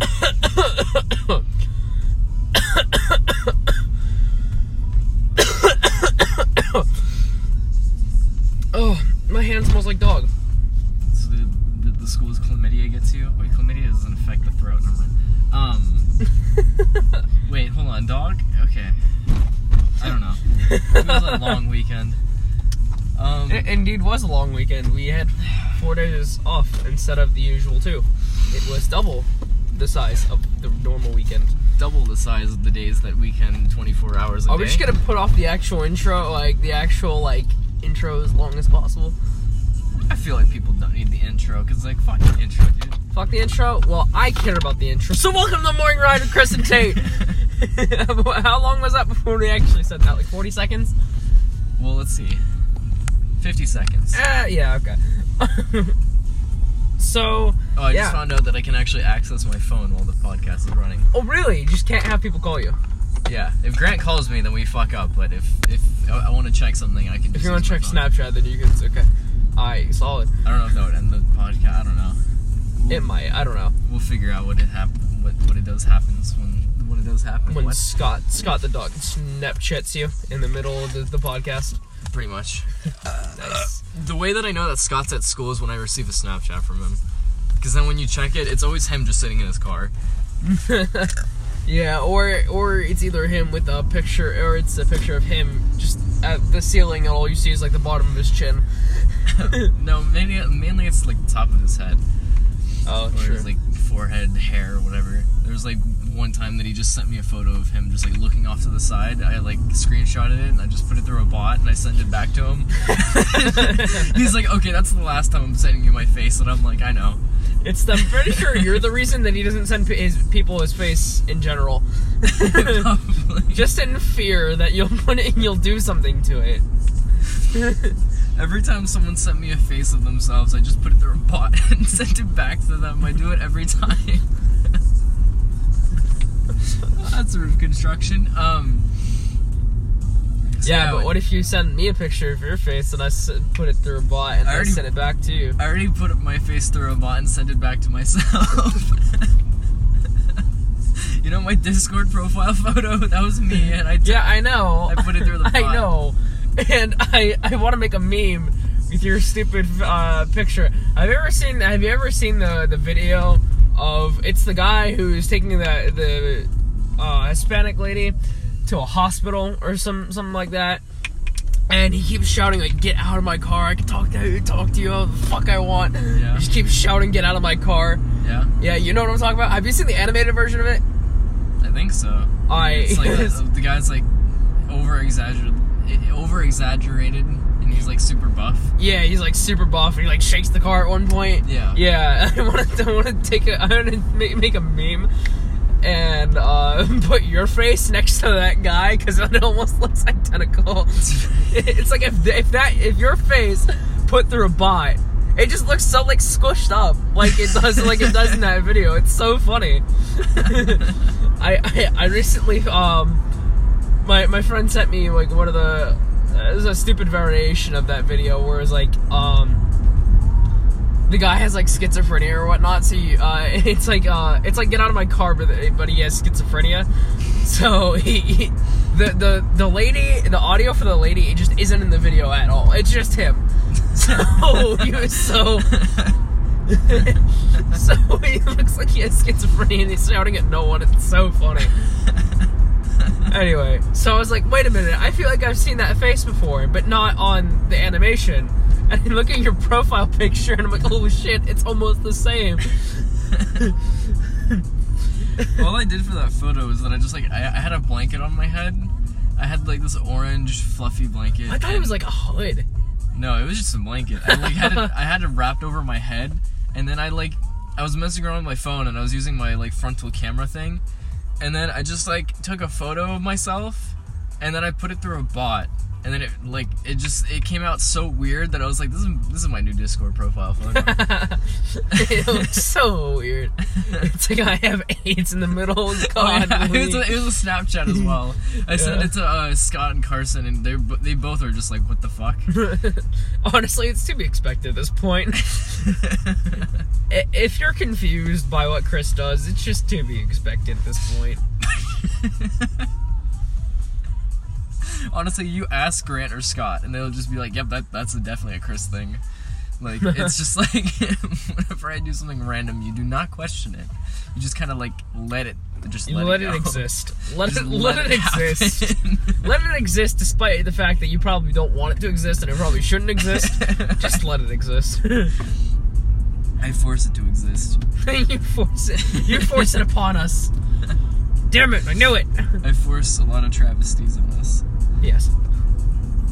oh, my hand smells like dog. So the, the, the school's chlamydia gets you? Wait, chlamydia doesn't affect the throat. Never mind. Um, wait, hold on. Dog? Okay. I don't know. It was a long weekend. Um, It indeed was a long weekend. We had four days off instead of the usual two. It was double the size of the normal weekend. double the size of the days that weekend, 24 hours a Are day. we just gonna put off the actual intro, like the actual like intro as long as possible? I feel like people don't need the intro because, like, fuck the intro, dude. Fuck the intro. Well, I care about the intro. So welcome to the morning ride with Chris and Tate. How long was that before we actually said that? Like 40 seconds? well, let's see. 50 seconds. Uh, yeah, okay. so, Oh, I yeah. just found out that I can actually access my phone while the podcast is running. oh really? You just can't have people call you. Yeah, if Grant calls me, then we fuck up. But if if I, I want to check something, I can. If just you want to check. Snapchat, then you can. Okay. Alright, solid. I don't know if that would end the podcast. I don't know. It might. I don't know. We'll figure out what it happen. What what it does happens when when it does happen. When What? Scott Scott the dog Snapchats you in the middle of the, the podcast. Pretty much. Nice. The way that I know that Scott's at school is when I receive a Snapchat from him. Because then when you check it, it's always him just sitting in his car. yeah, or or it's either him with a picture, or it's a picture of him just at the ceiling, and all you see is like the bottom of his chin. no, mainly mainly it's like the top of his head. Oh, or his like forehead hair or whatever. There was like one time that he just sent me a photo of him just like looking off to the side. I like screenshotted it and I just put it through a bot and I sent it back to him. He's like, okay, that's the last time I'm sending you my face, and I'm like, I know. It's. I'm pretty sure you're the reason that he doesn't send his people his face in general. Just in fear that you'll put it and you'll do something to it. Every time someone sent me a face of themselves, I just put it through a bot and sent it back to them. I do it every time. That's a roof construction. Um. Yeah, but what if you send me a picture of your face and I s- put it through a bot and I I, already- send it back to you? I already put my face through a bot and sent it back to myself. you know my Discord profile photo? That was me, and I took- Yeah, I know. I put it through the bot. I bot. know. And I I want to make a meme with your stupid uh, picture. Have you ever seen Have you ever seen the the video of it's the guy who's taking the the uh, Hispanic lady to a hospital or some something like that. And he keeps shouting like, "Get out of my car! I can talk to you, talk to you, all the fuck I want." Yeah. He just keeps shouting, "Get out of my car!" yeah, Yeah, you know what I'm talking about. Have you seen the animated version of it? I think so. I It's like the, the guy's like over exaggerated, over exaggerated, and he's like super buff. Yeah, he's like super buff and he like shakes the car at one point. Yeah. Yeah, I want to I want to take a I want to make, make a meme and uh, put your face next to that guy because it almost looks identical. it's like if if that if your face put through a bot, it just looks so like squished up like it does like it does in that video. It's so funny. I, I I recently um my my friend sent me like one of the it was a stupid variation of that video where it's like um the guy has like schizophrenia or whatnot so you, uh, it's like uh it's like get out of my car but, but he has schizophrenia. So he, he the the the lady the audio for the lady it just isn't in the video at all. It's just him. So he was so so he looks like he has schizophrenia and he's shouting at no one. It's so funny. Anyway, so I was like, wait a minute, I feel like I've seen that face before, but not on the animation. I look at your profile picture and I'm like, oh shit, it's almost the same. All I did for that photo was that I just like I, I had a blanket on my head. I had like this orange fluffy blanket. I thought it was like a hood. No, it was just a blanket. I like had it, I had it wrapped over my head, and then I like I was messing around with my phone, and I was using my like frontal camera thing, and then I just like took a photo of myself, and then I put it through a bot, and then it like it just it came out so weird that I was like, this is this is my new Discord profile photo. it looks so weird. It's like I have AIDS in the middle. Oh, God, yeah. it, was a, it was a Snapchat as well. I sent it to uh, Scott and Carson, and they they both are just like, "What the fuck?" Honestly, it's to be expected at this point. If you're confused by what Chris does, it's just to be expected at this point. Honestly, you ask Grant or Scott, and they'll just be like, "Yep, that that's a, definitely a Chris thing." Like it's just like whenever I do something random, you do not question it. You just kind of like let it just let, let, it, it, exist. Let Just it let, it, exist. let it exist, despite the fact that you probably don't want it to exist and it probably shouldn't exist. just let it exist. I force it to exist. you force it. You force it upon us. Damn it! I knew it. I force a lot of travesties on us. Yes.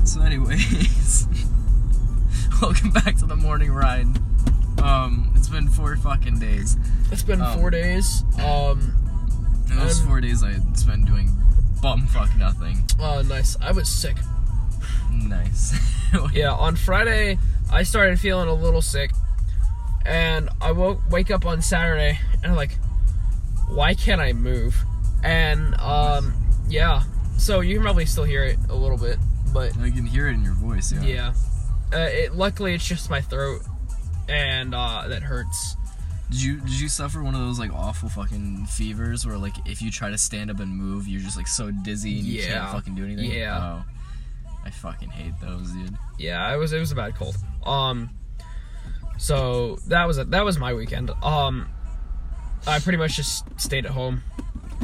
So, anyways, welcome back to the morning ride. Um, it's been four fucking days. It's been Um, four days. Um. Those Um, four days I spent doing bum fuck nothing. Oh, nice. I was sick. Nice. Yeah. On Friday, I started feeling a little sick, and I woke wake up on Saturday and I'm like, why can't I move? And um, yeah. So you can probably still hear it a little bit, but I can hear it in your voice. Yeah. yeah. Uh, it luckily it's just my throat, and uh, that hurts. Did you did you suffer one of those like awful fucking fevers where like if you try to stand up and move, you're just like so dizzy and you Yeah. can't fucking do anything? Yeah. Oh. I fucking hate those, dude. Yeah, it was it was a bad cold. Um, so that was a, that was my weekend. Um, I pretty much just stayed at home.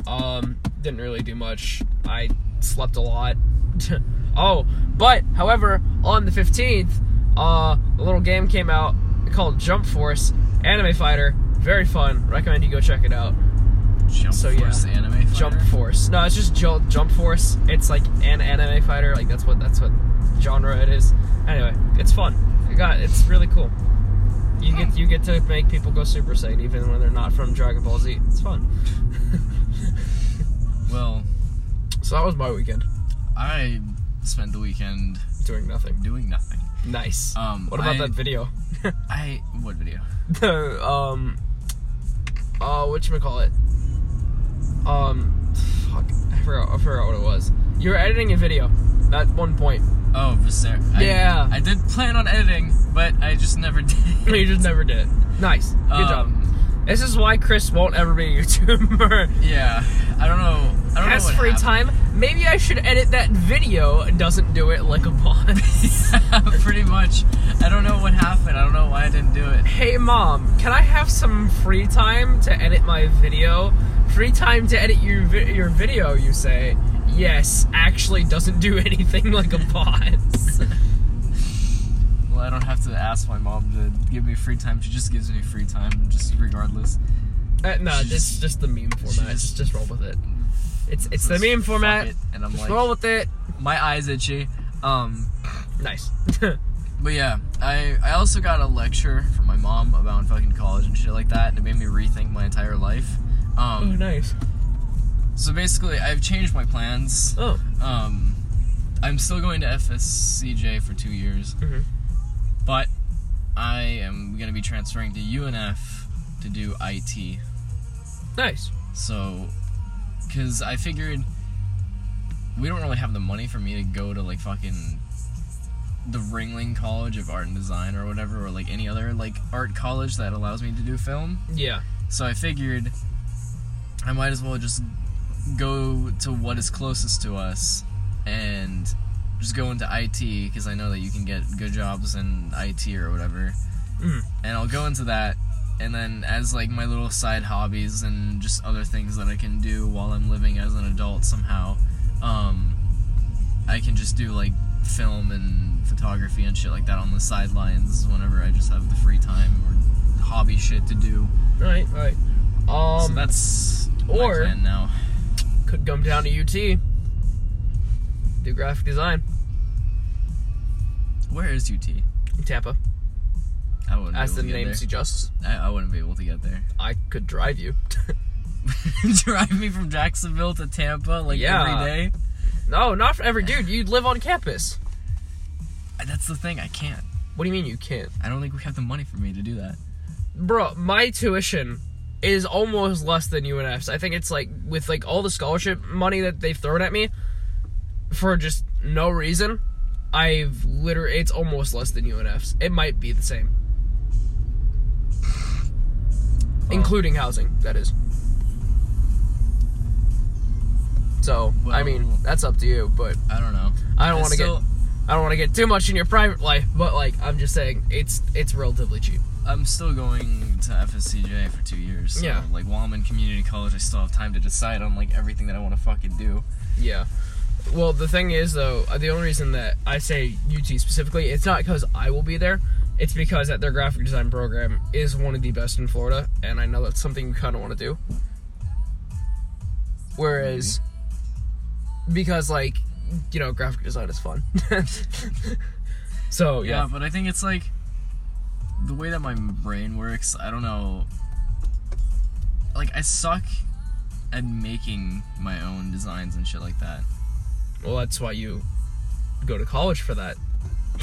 Um, didn't really do much. I slept a lot. oh, but however, on the fifteenth, uh, a little game came out called Jump Force Anime Fighter. Very fun. Recommend you go check it out. Jump So, yeah. Force anime fighter? Jump Force. No, it's just Jump Jump Force. It's like an anime fighter. Like that's what that's what genre it is. Anyway, it's fun. You got it's really cool. You get you get to make people go Super Saiyan even when they're not from Dragon Ball Z. It's fun. Well, So that was my weekend. I spent the weekend Doing nothing. doing nothing. Nice. Um, what about I- that video? I what video? the um uh what you call it? Um fuck I forgot I forgot what it was. You were editing a video at one point. Oh, Viser- I, Yeah. I did plan on editing, but I just never did. you just never did. Nice. Good job. Um, This is why Chris won't ever be a YouTuber. Yeah, I don't know. I don't Has free happened. time. Maybe I should edit that video. Doesn't do it like a boss. Pretty much. I don't know what happened. I don't know why I didn't do it. hey mom, can I have some free time to edit my video? Free time to edit your vi- your video, you say? Yes, actually doesn't do anything like a boss. Well, I don't have to ask my mom to give me free time. She just gives me free time, just regardless. uh, no, She just just- the meme format. Just just roll with it. It's it's the meme format. it. And I'm Just like, roll with it. my eyes itchy. Um, Nice. but yeah, I I also got a lecture from my mom about fucking college and shit like that, and it made me rethink my entire life. oh, Um, nice. so basically, I've changed my plans. Oh. Um, I'm still going to FSCJ for two years, hmm but I am going to be transferring to UNF to do IT. Nice. So, because I figured we don't really have the money for me to go to like fucking the Ringling College of Art and Design or whatever, or like any other like art college that allows me to do film. Yeah. So I figured I might as well just go to what is closest to us and just go into IT because I know that you can get good jobs in IT or whatever. Mhm. And I'll go into that and then as like my little side hobbies and just other things that I can do while I'm living as an adult somehow, um, I can just do like film and photography and shit like that on the sidelines whenever I just have the free time or hobby shit to do. Right. Right. Um. so that's or- my plan now. could come down to UT. Do graphic design. Where is UT? Tampa. I wouldn't As be the name get suggests. I, I wouldn't be able to get there. I could drive you. Drive me from Jacksonville to Tampa like Yeah. every day. No, not for every dude. You live on campus. That's the thing. I can't. What do you mean you can't? I don't think we have the money for me to do that. Bro, my tuition is almost less than UNF's. I think it's like with like all the scholarship money that they've thrown at me for just no reason. I've literally it's almost less than UNF's. It might be the same. Including housing, that is. So, I mean, that's up to you, but I don't know. I don't want to get I don't want to get too much in your private life, but like I'm just saying it's it's relatively cheap. I'm still going to FSCJ for two years. So, Yeah. Like while I'm in community college, I still have time to decide on like everything that I want to fucking do. Yeah. Well, the thing is, though, the only reason that I say UT specifically, it's not because I will be there. It's because that their graphic design program is one of the best in Florida, and I know that's something you kind of want to do. Whereas, because like, you know, graphic design is fun. so Yeah, yeah, but I think it's like the way that my brain works. I don't know. Like I suck at making my own designs and shit like that. well, that's why you go to college for that.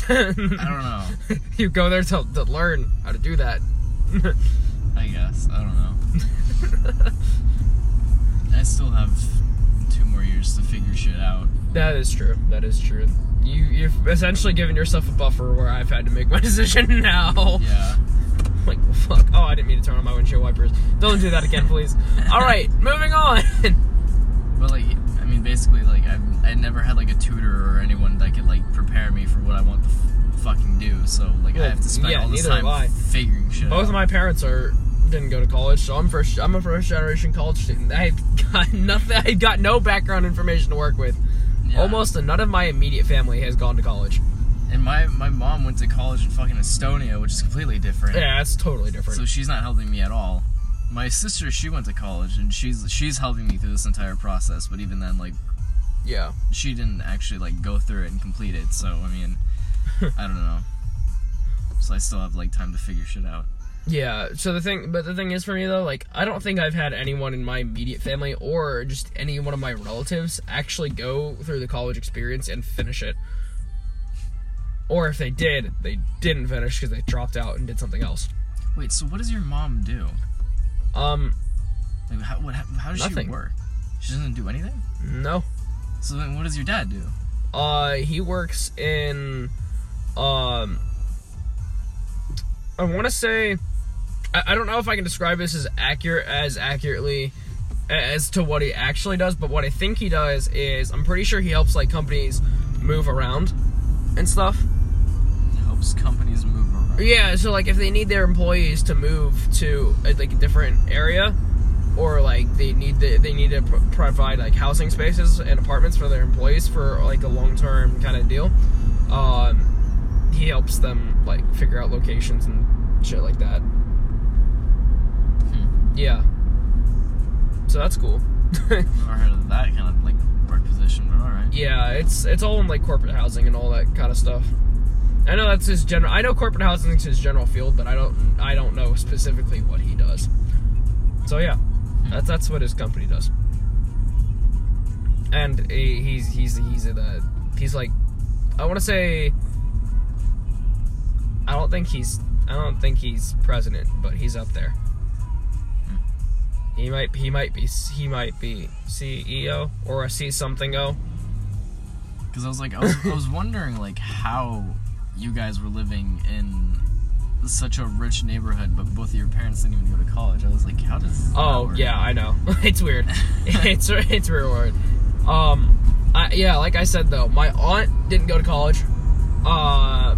I don't know. you go there to, to learn how to do that. I guess I don't know. I still have two more years to figure shit out. That is true. That is true. You you've essentially given yourself a buffer where I've had to make my decision now. Yeah. Like well, fuck. Oh, I didn't mean to turn on my windshield wipers. Don't do that again, please. All right, moving on. But like, I basically, like, I've I never had like a tutor or anyone that could like prepare me for what I want to f- fucking do. So like, I have to spend yeah, all this time I. figuring shit Both out. of my parents are didn't go to college, so I'm first. I'm a first generation college student. I've got nothing. I got no background information to work with. Yeah. Almost none of my immediate family has gone to college. And my my mom went to college in fucking Estonia, which is completely different. Yeah, it's totally different. So she's not helping me at all. My sister, she went to college, and she's she's helping me through this entire process. But even then, like, yeah. she didn't actually like go through it and complete it. So I mean, I don't know. So I still have like time to figure shit out. Yeah. So the thing, but the thing is for me though, like I don't think I've had anyone in my immediate family or just any one of my relatives actually go through the college experience and finish it. Or if they did, they didn't finish because they dropped out and did something else. Wait, so what does your mom do? Um, Like, how what, how does Nothing. she work? She doesn't do anything. no. So then, what does your dad do? Uh, he works in, um, I want to say, I, I don't know if I can describe this as accurate as accurately as to what he actually does, but what I think he does is I'm pretty sure he helps like companies move around and stuff. Helps companies move. Yeah, so like if they need their employees to move to uh, like a different area, or like they need the, they need to pro- provide like housing spaces and apartments for their employees for like a long term kind of deal, um, he helps them like figure out locations and shit like that. Yeah. So that's cool. Never heard of that kind of like work position, but all right. yeah, it's it's all in like corporate housing and all that kind of stuff. I know that's his general. I know corporate housing is his general field, but I don't. I don't know specifically what he does. So yeah, hmm. that's that's what his company does. And he, he's he's he's the he's like, I want to say. I don't think he's. I don't think he's president, but he's up there. He might. He might be. He might be CEO or a C something O. Because I was like, I was, I was wondering like how you guys were living in such a rich neighborhood, but both of your parents didn't even go to college. I was like, how does? that Oh yeah, I know. it's weird. it's it's weird. Um, I, yeah, like I said though, my aunt didn't go to college. Uh,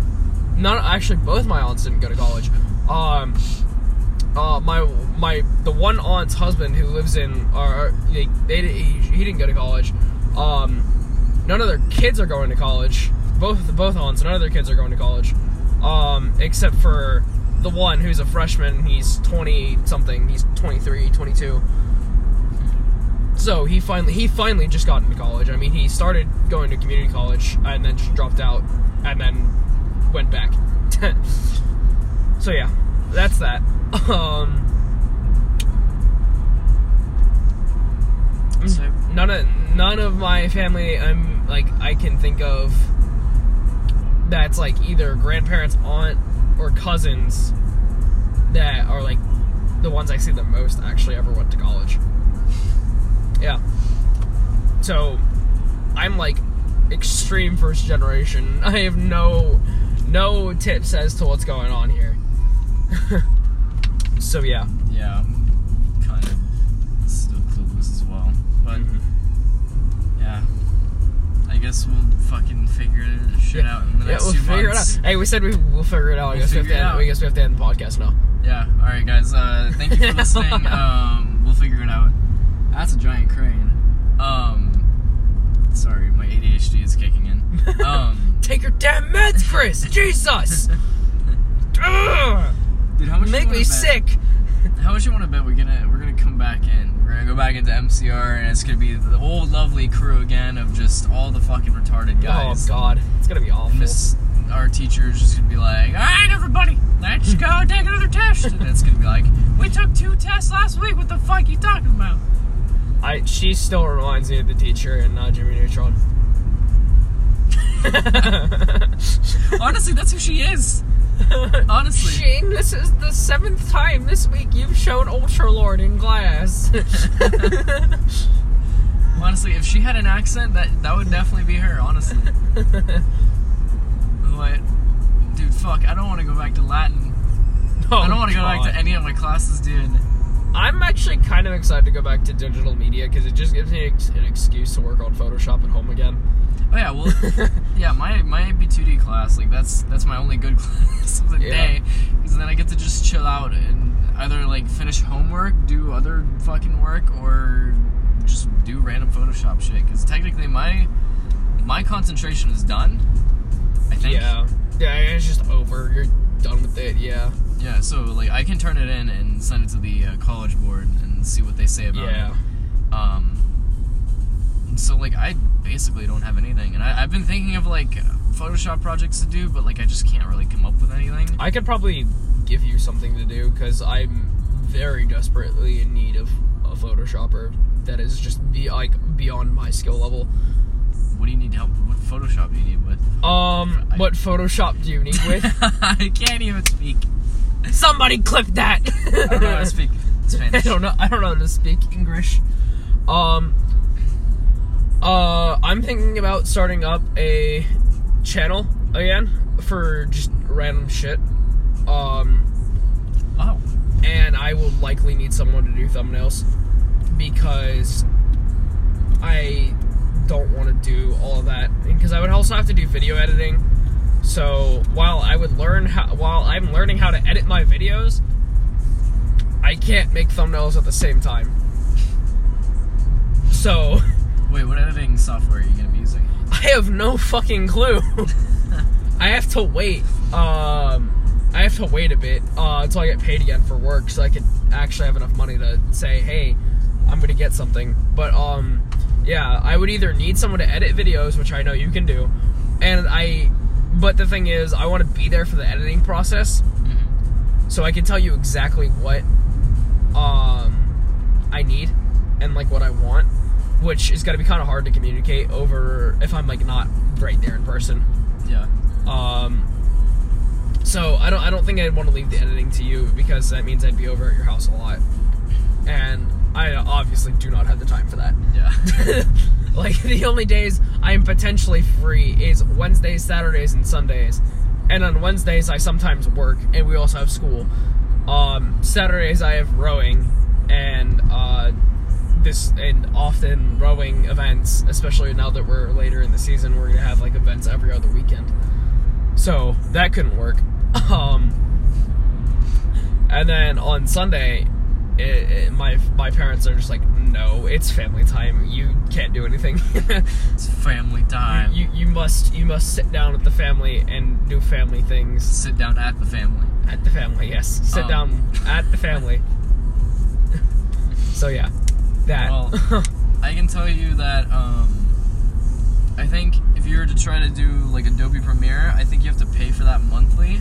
none. Actually, both my aunts didn't go to college. Um, uh, my my the one aunt's husband who lives in or they, they he, he didn't go to college. Um, none of their kids are going to college. Both both aunts, none of their kids are going to college. Um, except for the one who's a freshman. He's 20 something. He's 23, 22. So he finally he finally just got into college. I mean, he started going to community college and then just dropped out and then went back. so yeah, that's that. Um, So- none of none of my family I'm like I can think of that's like either grandparents, aunt, or cousins that are like the ones I see the most actually ever went to college. Yeah. So I'm like extreme first generation. I have no no tips as to what's going on here. so yeah. Yeah, I'm kind of still clueless as well. But Mm-hmm. Yeah, I guess we'll fucking figure shit out in the Yeah, next we'll few figure months. it out. Hey, we said we, we'll figure it out. I We'll guess we have to end. I guess we have to end the podcast now. Yeah. All right, guys. Uh, thank you for listening. um, we'll figure it out. That's a giant crane. Um, sorry, my ADHD is kicking in. Um, Take your damn meds, Chris. Jesus. Dude, how much? you make me sick. How much you want to bet we're gonna we're gonna come back in? We're gonna go back into MCR, and it's gonna be the old lovely crew again of just all the fucking retarded guys. Oh God, it's gonna be awful. And this, our teacher is just gonna be like, "All right, everybody, let's go take another test." And it's gonna be like, "We took two tests last week. What the fuck are you talking about?" I she still reminds me of the teacher in uh, Jimmy Neutron. Honestly, that's who she is. Honestly. Shane, this is the seventh time this week you've shown Ultra Lord in glass. Honestly, if she had an accent, that that would definitely be her. Honestly. But, dude, fuck, I don't want to go back to Latin. Oh, I don't want to go back to any of my classes, dude. I'm actually kind of excited to go back to digital media because it just gives me an excuse to work on Photoshop at home again. Oh yeah, well, yeah, my my AP2D class, like that's that's my only good class of the Yeah. day, because then I get to just chill out and either like finish homework, do other fucking work, or just do random Photoshop shit. Because technically, my my concentration is done. I think. Yeah, yeah, it's just over. You're done with it. Yeah, Yeah. So like, I can turn it in and send it to the uh, college board and see what they say about yeah. it. Um. So like, I basically don't have anything, and I, I've been thinking of like Photoshop projects to do, but like, I just can't really come up with anything. I could probably give you something to do because I'm very desperately in need of a Photoshopper that is just be like beyond my skill level. What do you need help? What Photoshop do you need with? Um, what Photoshop do you need with? I can't even speak. Somebody clip that. I don't know how to speak Spanish. I don't know. I don't know how to speak English. Um. Uh, I'm thinking about starting up a channel again for just random shit. Um, Oh, and I will likely need someone to do thumbnails because I don't want to do all of that because I would also have to do video editing. So while I would learn how, while I'm learning how to edit my videos, I can't make thumbnails at the same time. So wait, what editing software are you gonna be using? I have no fucking clue. I have to wait. Um, I have to wait a bit uh, until I get paid again for work, so I could actually have enough money to say, "Hey, I'm gonna get something." But um, yeah, I would either need someone to edit videos, which I know you can do, and I. But the thing is, I want to be there for the editing process, so I can tell you exactly what um I need and like what I want, which is gonna be kind of hard to communicate over if I'm like not right there in person. Yeah. Um, so I don't I don't think I'd want to leave the editing to you because that means I'd be over at your house a lot, and I obviously do not have the time for that. Yeah. like the only days I am potentially free is Wednesdays, Saturdays, and Sundays. And on Wednesdays I sometimes work, and we also have school. Um, Saturdays I have rowing, and uh, this and often rowing events. Especially now that we're later in the season, we're gonna have like events every other weekend. So that couldn't work. Um, and then on Sunday, it, it, my my parents are just like, no, it's family time. You can't do anything. it's family time. you you must you must sit down with the family and do family things Sit down at the family. at the family. Yes, sit Um. down at the family. so yeah, that. Well, I can tell you that um, I think if you were to try to do like Adobe Premiere, I think you have to pay for that monthly.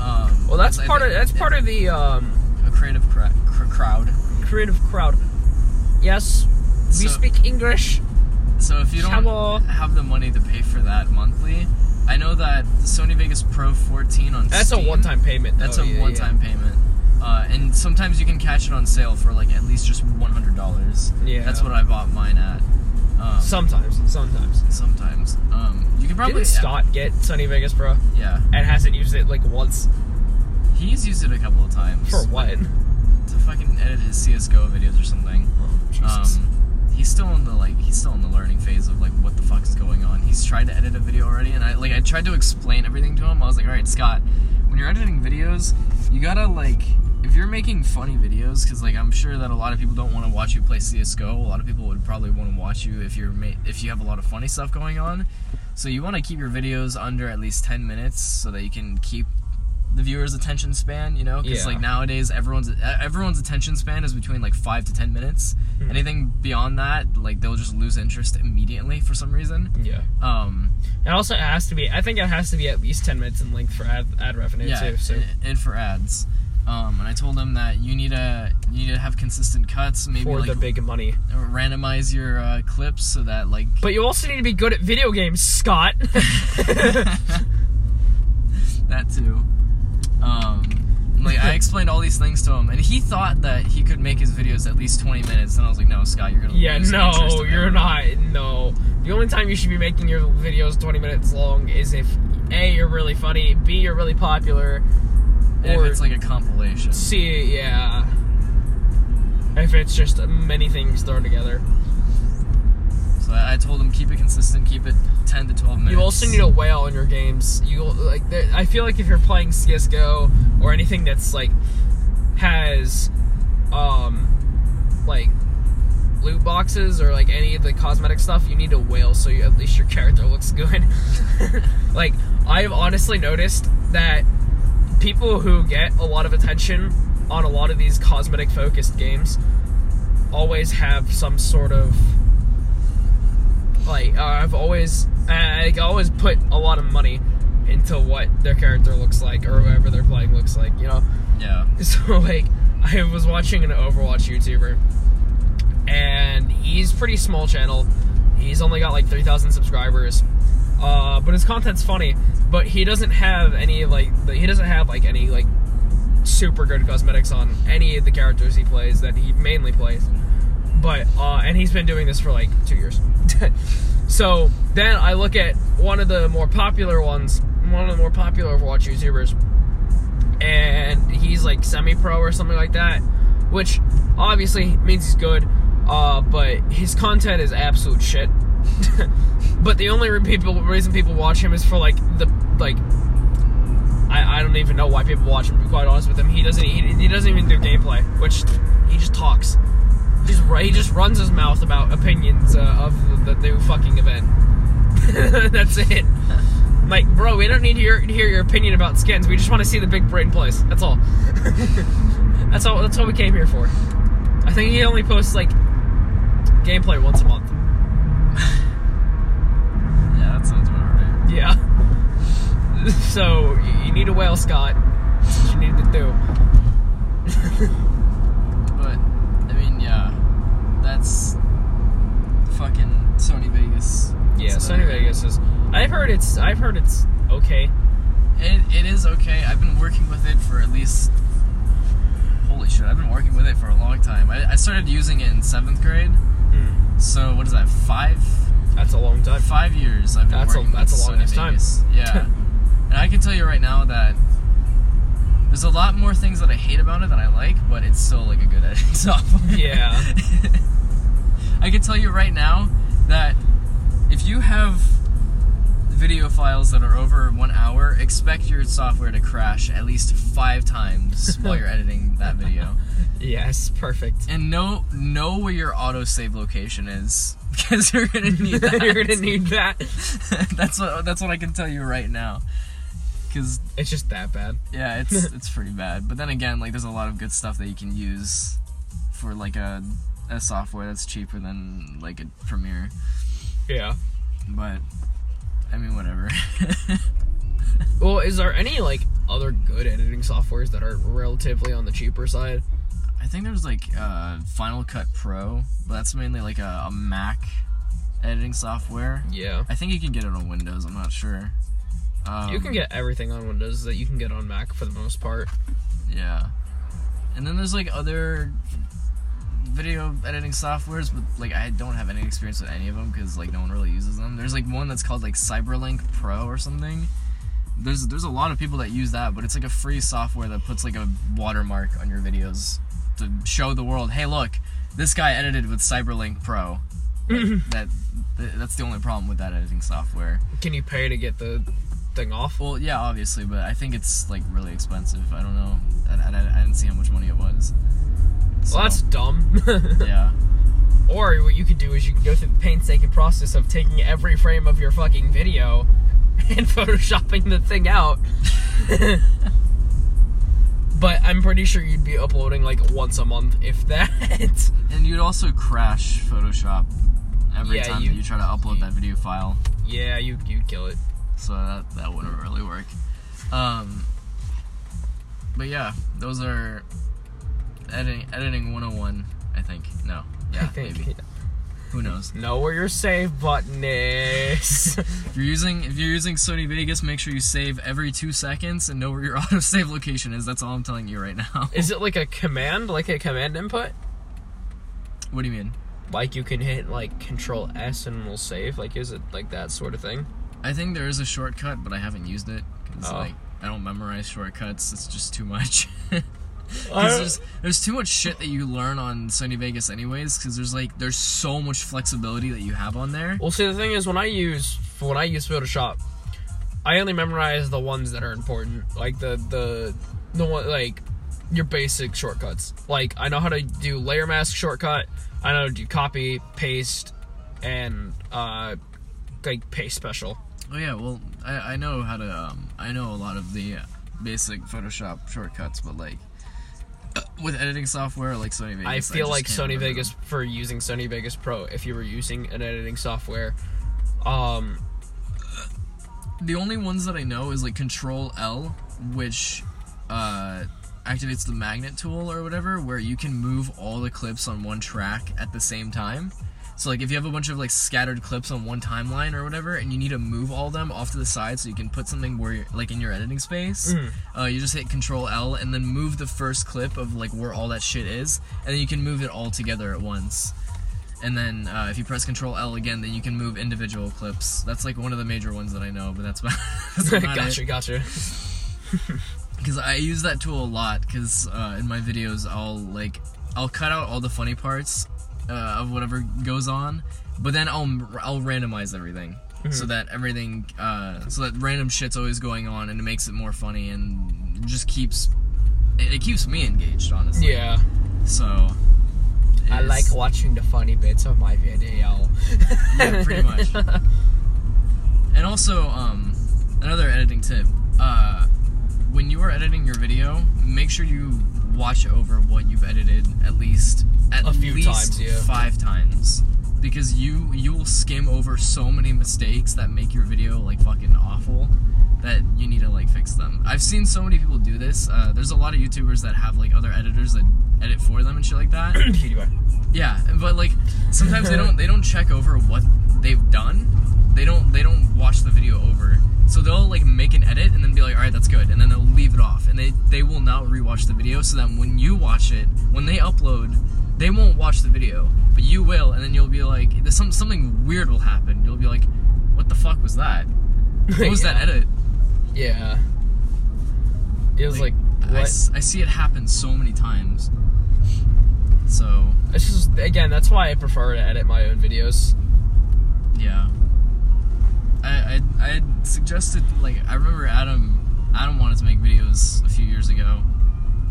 Um, well, that's part of that's part of the um, a creative cra- cr- crowd. creative crowd. Yes, we So- speak English. So if you don't Hello. have the money to pay for that monthly, I know that the Sony Vegas Pro 14 on That's a one-time payment. That's a yeah, one-time payment. Uh, and sometimes you can catch it on sale for like at least just one hundred dollars. Yeah. that's what I bought mine at. Um, Sometimes, sometimes. sometimes. Um, you can probably Didn't Scott get Sony Vegas Pro Yeah, and hasn't used it like once? he's used it a couple of times For what? to fucking edit his CS:GO videos or something. Jesus. Um, he's still in the like he's still in the learning phase of like what the fuck is going on. He's tried to edit a video already, and I like I tried to explain everything to him. I was like, all right, Scott, when you're editing videos, you gotta like if you're making funny videos, because like I'm sure that a lot of people don't want to watch you play CS:GO. A lot of people would probably want to watch you if you're ma- if you have a lot of funny stuff going on. So you want to keep your videos under at least 10 minutes so that you can keep the viewer's attention span, you know? Because Yeah. like nowadays everyone's everyone's attention span is between like 5 to 10 minutes. Hmm. Anything beyond that, like they'll just lose interest immediately for some reason. yeah. Um It also has to be. I think it has to be at least ten minutes in length for ad, ad revenue yeah, too. So and, and for ads. Um, and I told them that you need to you need to have consistent cuts, maybe for like the big money. randomize your uh, clips so that like But you also need to be good at video games, Scott. that too. Um, like I explained all these things to him, and he thought that he could make his videos at least twenty minutes. And I was like, "No, Scott, you're gonna yeah, no, you're not. No, the only time you should be making your videos twenty minutes long is if a you're really funny, b you're really popular, If or it's like a compilation. c yeah. If it's just many things thrown together. So I told him keep it consistent, keep it ten to twelve minutes. You also need a whale in your games. You like. I feel like if you're playing CS:GO or anything that's like has, um, like loot boxes or like any of the cosmetic stuff, you need a whale so you, at least your character looks good. like I've honestly noticed that people who get a lot of attention on a lot of these cosmetic focused games always have some sort of like uh, I've always I always put a lot of money into what their character looks like or whoever they're playing looks like, you know. Yeah. So like I was watching an Overwatch YouTuber and he's pretty small channel. He's only got like 3,000 subscribers. Uh, but his content's funny, but he doesn't have any like he doesn't have like any like super good cosmetics on any of the characters he plays that he mainly plays. But uh, and he's been doing this for like two years. so then I look at one of the more popular ones, one of the more popular Overwatch YouTubers, and he's like semi-pro or something like that, which obviously means he's good. Uh, but his content is absolute shit. but the only people reason people watch him is for like the like. I, I don't even know why people watch him. To be quite honest with him, he doesn't he, he doesn't even do gameplay, which he just talks. Right. He just runs his mouth about opinions uh, of the, the new fucking event. That's it. Like, bro, we don't need to hear, hear your opinion about skins. We just want to see the big brain plays. That's all. that's all. That's all we came here for. I think he only posts like gameplay once a month. Yeah, that sounds about right. Yeah. So you need a whale, Scott. That's what you need to do. But I mean, yeah, that's fucking Sony Vegas. Yeah, So- Sony Vegas is. I've heard it's. I've heard it's okay. It, it is okay. I've been working with it for at least. Holy shit! I've been working with it for a long time. I, I started using it in seventh grade. Hmm. So what is that? Five That's a long time. five years. I've been That's a- working that's with a long Sony ass time. Vegas. Yeah, and I can tell you right now that there's a lot more things that I hate about it than I like, but it's still like a good editing software. Yeah. I can tell you right now that if you have video files that are over one hour, expect your software to crash at least five times while you're editing that video. Yes, perfect. And know know where your autosave location is because you're gonna need that. You're gonna need that. that's what that's what I can tell you right now. Because It's just that bad. yeah, it's it's pretty bad. But then again, like there's a lot of good stuff that you can use for like a a software that's cheaper than like a Premiere. Yeah. But I mean, whatever. Well, is there any like other good editing softwares that are relatively on the cheaper side? I think there's like uh, Final Cut Pro, but that's mainly like a, a Mac editing software. Yeah. I think you can get it on Windows. I'm not sure. Um, you can get everything on Windows that you can get on Mac for the most part. Yeah. And then there's like other video editing softwares, but like I don't have any experience with any of them because like no one really uses them. There's like one that's called like Cyberlink Pro or something. There's there's a lot of people that use that, but it's like a free software that puts like a watermark on your videos to show the world, hey look, this guy edited with Cyberlink Pro. Like, that that's the only problem with that editing software. Can you pay to get the thing off? Well, yeah, obviously, but I think it's like really expensive. I don't know. I, I, I didn't see how much money it was. So, Well, that's dumb. yeah. Or what you could do is you can go through the painstaking process of taking every frame of your fucking video and photoshopping the thing out. but I'm pretty sure you'd be uploading like once a month, if that. And you'd also crash Photoshop every Yeah, time you- that you try to upload that video file. yeah, you you'd kill it. So that that wouldn't really work. Um, but yeah, those are editing editing 101. I think no, yeah, think. maybe. Who knows? Know where your save button is. If you're using if you're using Sony Vegas, make sure you save every two seconds and know where your autosave location is. That's all I'm telling you right now. is it like a command, like a command input? what do you mean? Like you can hit like Control S and it'll save. Like is it like that sort of thing? I think there is a shortcut, but I haven't used it because Oh. like I don't memorize shortcuts. It's just too much. 'Cause there's, there's too much shit that you learn on Sony Vegas anyways because there's like there's so much flexibility that you have on there. Well, see, the thing is, when I use when I use Photoshop, I only memorize the ones that are important, like the the the one like your basic shortcuts. Like I know how to do layer mask shortcut. I know how to do copy, paste, and uh, like paste special. Oh yeah, well I, I know how to um I know a lot of the basic Photoshop shortcuts, but like with editing software like Sony Vegas, I feel just like Sony Vegas them. for using Sony Vegas Pro. If you were using an editing software, um, The only ones that I know is like Control L, which uh, activates the magnet tool or whatever, where you can move all the clips on one track at the same time. So like if you have a bunch of like scattered clips on one timeline or whatever, and you need to move all them off to the side so you can put something where you're, like in your editing space, uh, you just hit Control L and then move the first clip of like where all that shit is, and then you can move it all together at once. And then uh, if you press Control L again, then you can move individual clips. That's like one of the major ones that I know, but that's about, that's about gotcha, it. gotcha. Because I use that tool a lot. Because uh, in my videos, I'll like I'll cut out all the funny parts uh, of whatever goes on, but then I'll I'll randomize everything so that everything uh, so that random shit's always going on, and it makes it more funny and just keeps it, it keeps me engaged. Honestly, Yeah, So. I like watching the funny bits of my video. yeah, pretty much. And also, um, another editing tip: uh, when you are editing your video, make sure you watch over what you've edited at least at A few least times, yeah. five times, because you you will skim over so many mistakes that make your video like fucking awful that you need to like fix them. I've seen so many people do this. Uh, there's a lot of YouTubers that have like other editors that edit for them and shit like that. Yeah, but like sometimes they don't they don't check over what they've done. They don't they don't watch the video over. So they'll like make an edit and then be like, all right, that's good, and then they'll leave it off, and they they will not rewatch the video. So that when you watch it, when they upload, they won't watch the video, but you will, and then you'll be like, there's some something weird will happen. You'll be like, what the fuck was that? What was that Yeah. edit? Yeah. It was like, I, what? s- I see it happen so many times. So It's just again, that's why I prefer to edit my own videos. Yeah. I I I had suggested like I remember Adam Adam wanted to make videos a few years ago,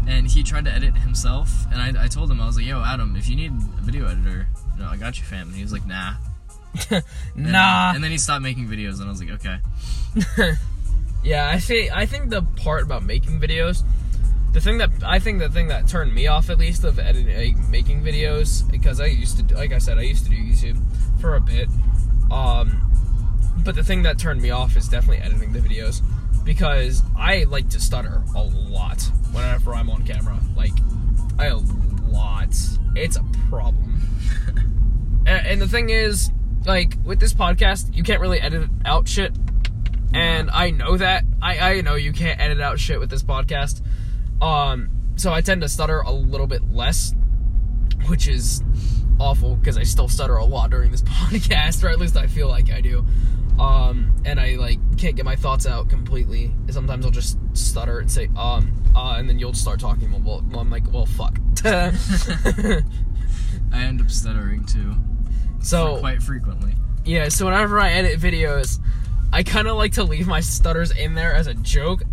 and he tried to edit himself. And I, I told him I was like, Yo, Adam, if you need a video editor, no, I got you, fam. And he was like, Nah. And- Nah. And then he stopped making videos, and I was like, Okay. Yeah, I see. I think the part about making videos, the thing that I think the thing that turned me off at least of editing, like, making videos, because I used to, do- like I said, I used to do YouTube for a bit. Um, but the thing that turned me off is definitely editing the videos, because I like to stutter a lot whenever I'm on camera. Like, I a lot. It's a problem. A- and the thing is, like with this podcast, you can't really edit out shit. And I know that. I I know you can't edit out shit with this podcast. Um, so I tend to stutter a little bit less, which is awful because I still stutter a lot during this podcast, or at least I feel like I do. Um, and I like can't get my thoughts out completely. Sometimes I'll just stutter and say um, uh, and then you'll start talking. Well, well I'm like, well, fuck. I end up stuttering too, so quite frequently. Yeah, so whenever I edit videos, I kind of like to leave my stutters in there as a joke.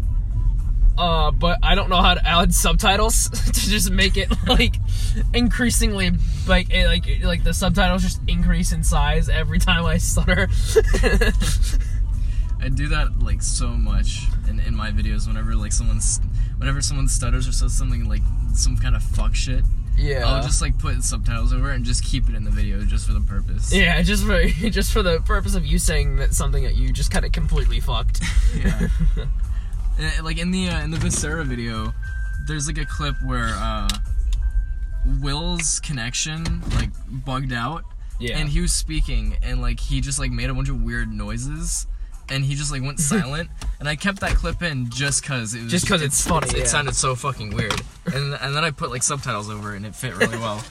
Uh, but I don't know how to add subtitles to just make it like increasingly like eh, like like the subtitles just increase in size every time I stutter. I do that like so much in, in my videos whenever like someone's whenever someone stutters or says something like some kind of fuck shit. yeah. I'll just like put subtitles over it and just keep it in the video just for the purpose. yeah, just for just for the purpose of you saying that something that you just kind of completely fucked. Yeah. And, like in the uh, in the Viscera video, there's like a clip where uh, Will's connection like bugged out, Yeah. and he was speaking, and like he just like made a bunch of weird noises, and he just like went silent, and I kept that clip in just cause it was Just 'cause it's funny, It, yeah. sounded so fucking weird, and and then I put like subtitles over it, and it fit really well.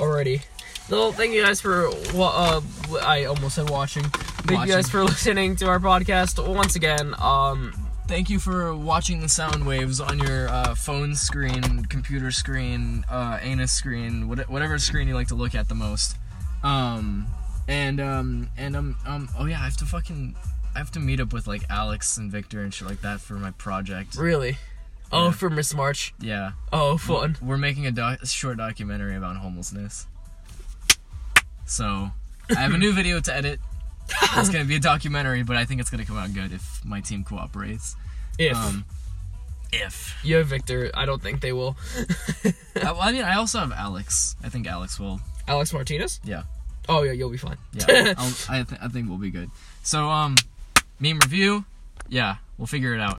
already. Well, thank you guys for uh, I almost said watching. Thank you guys for listening to our podcast once again. Um, Thank you for watching the sound waves on your uh, phone screen, computer screen, uh, anus screen, whatever screen you like to look at the most. Um, and um, and um, um, oh yeah, I have to fucking, I have to meet up with like Alex and Victor and shit like that for my project. really. Oh, Yeah. for Miss March. Yeah, Oh, fun. we're making a, doc- a short documentary about homelessness. So, I have a new video to edit. It's gonna be a documentary, but I think it's gonna come out good if my team cooperates. If Um, if you have Victor, I don't think they will. I, I mean, I also have Alex. I think Alex will. Alex Martinez. Yeah, Oh yeah, you'll be fine. yeah. I'll, I, th- I think we'll be good. So, um, meme review. Yeah, we'll figure it out.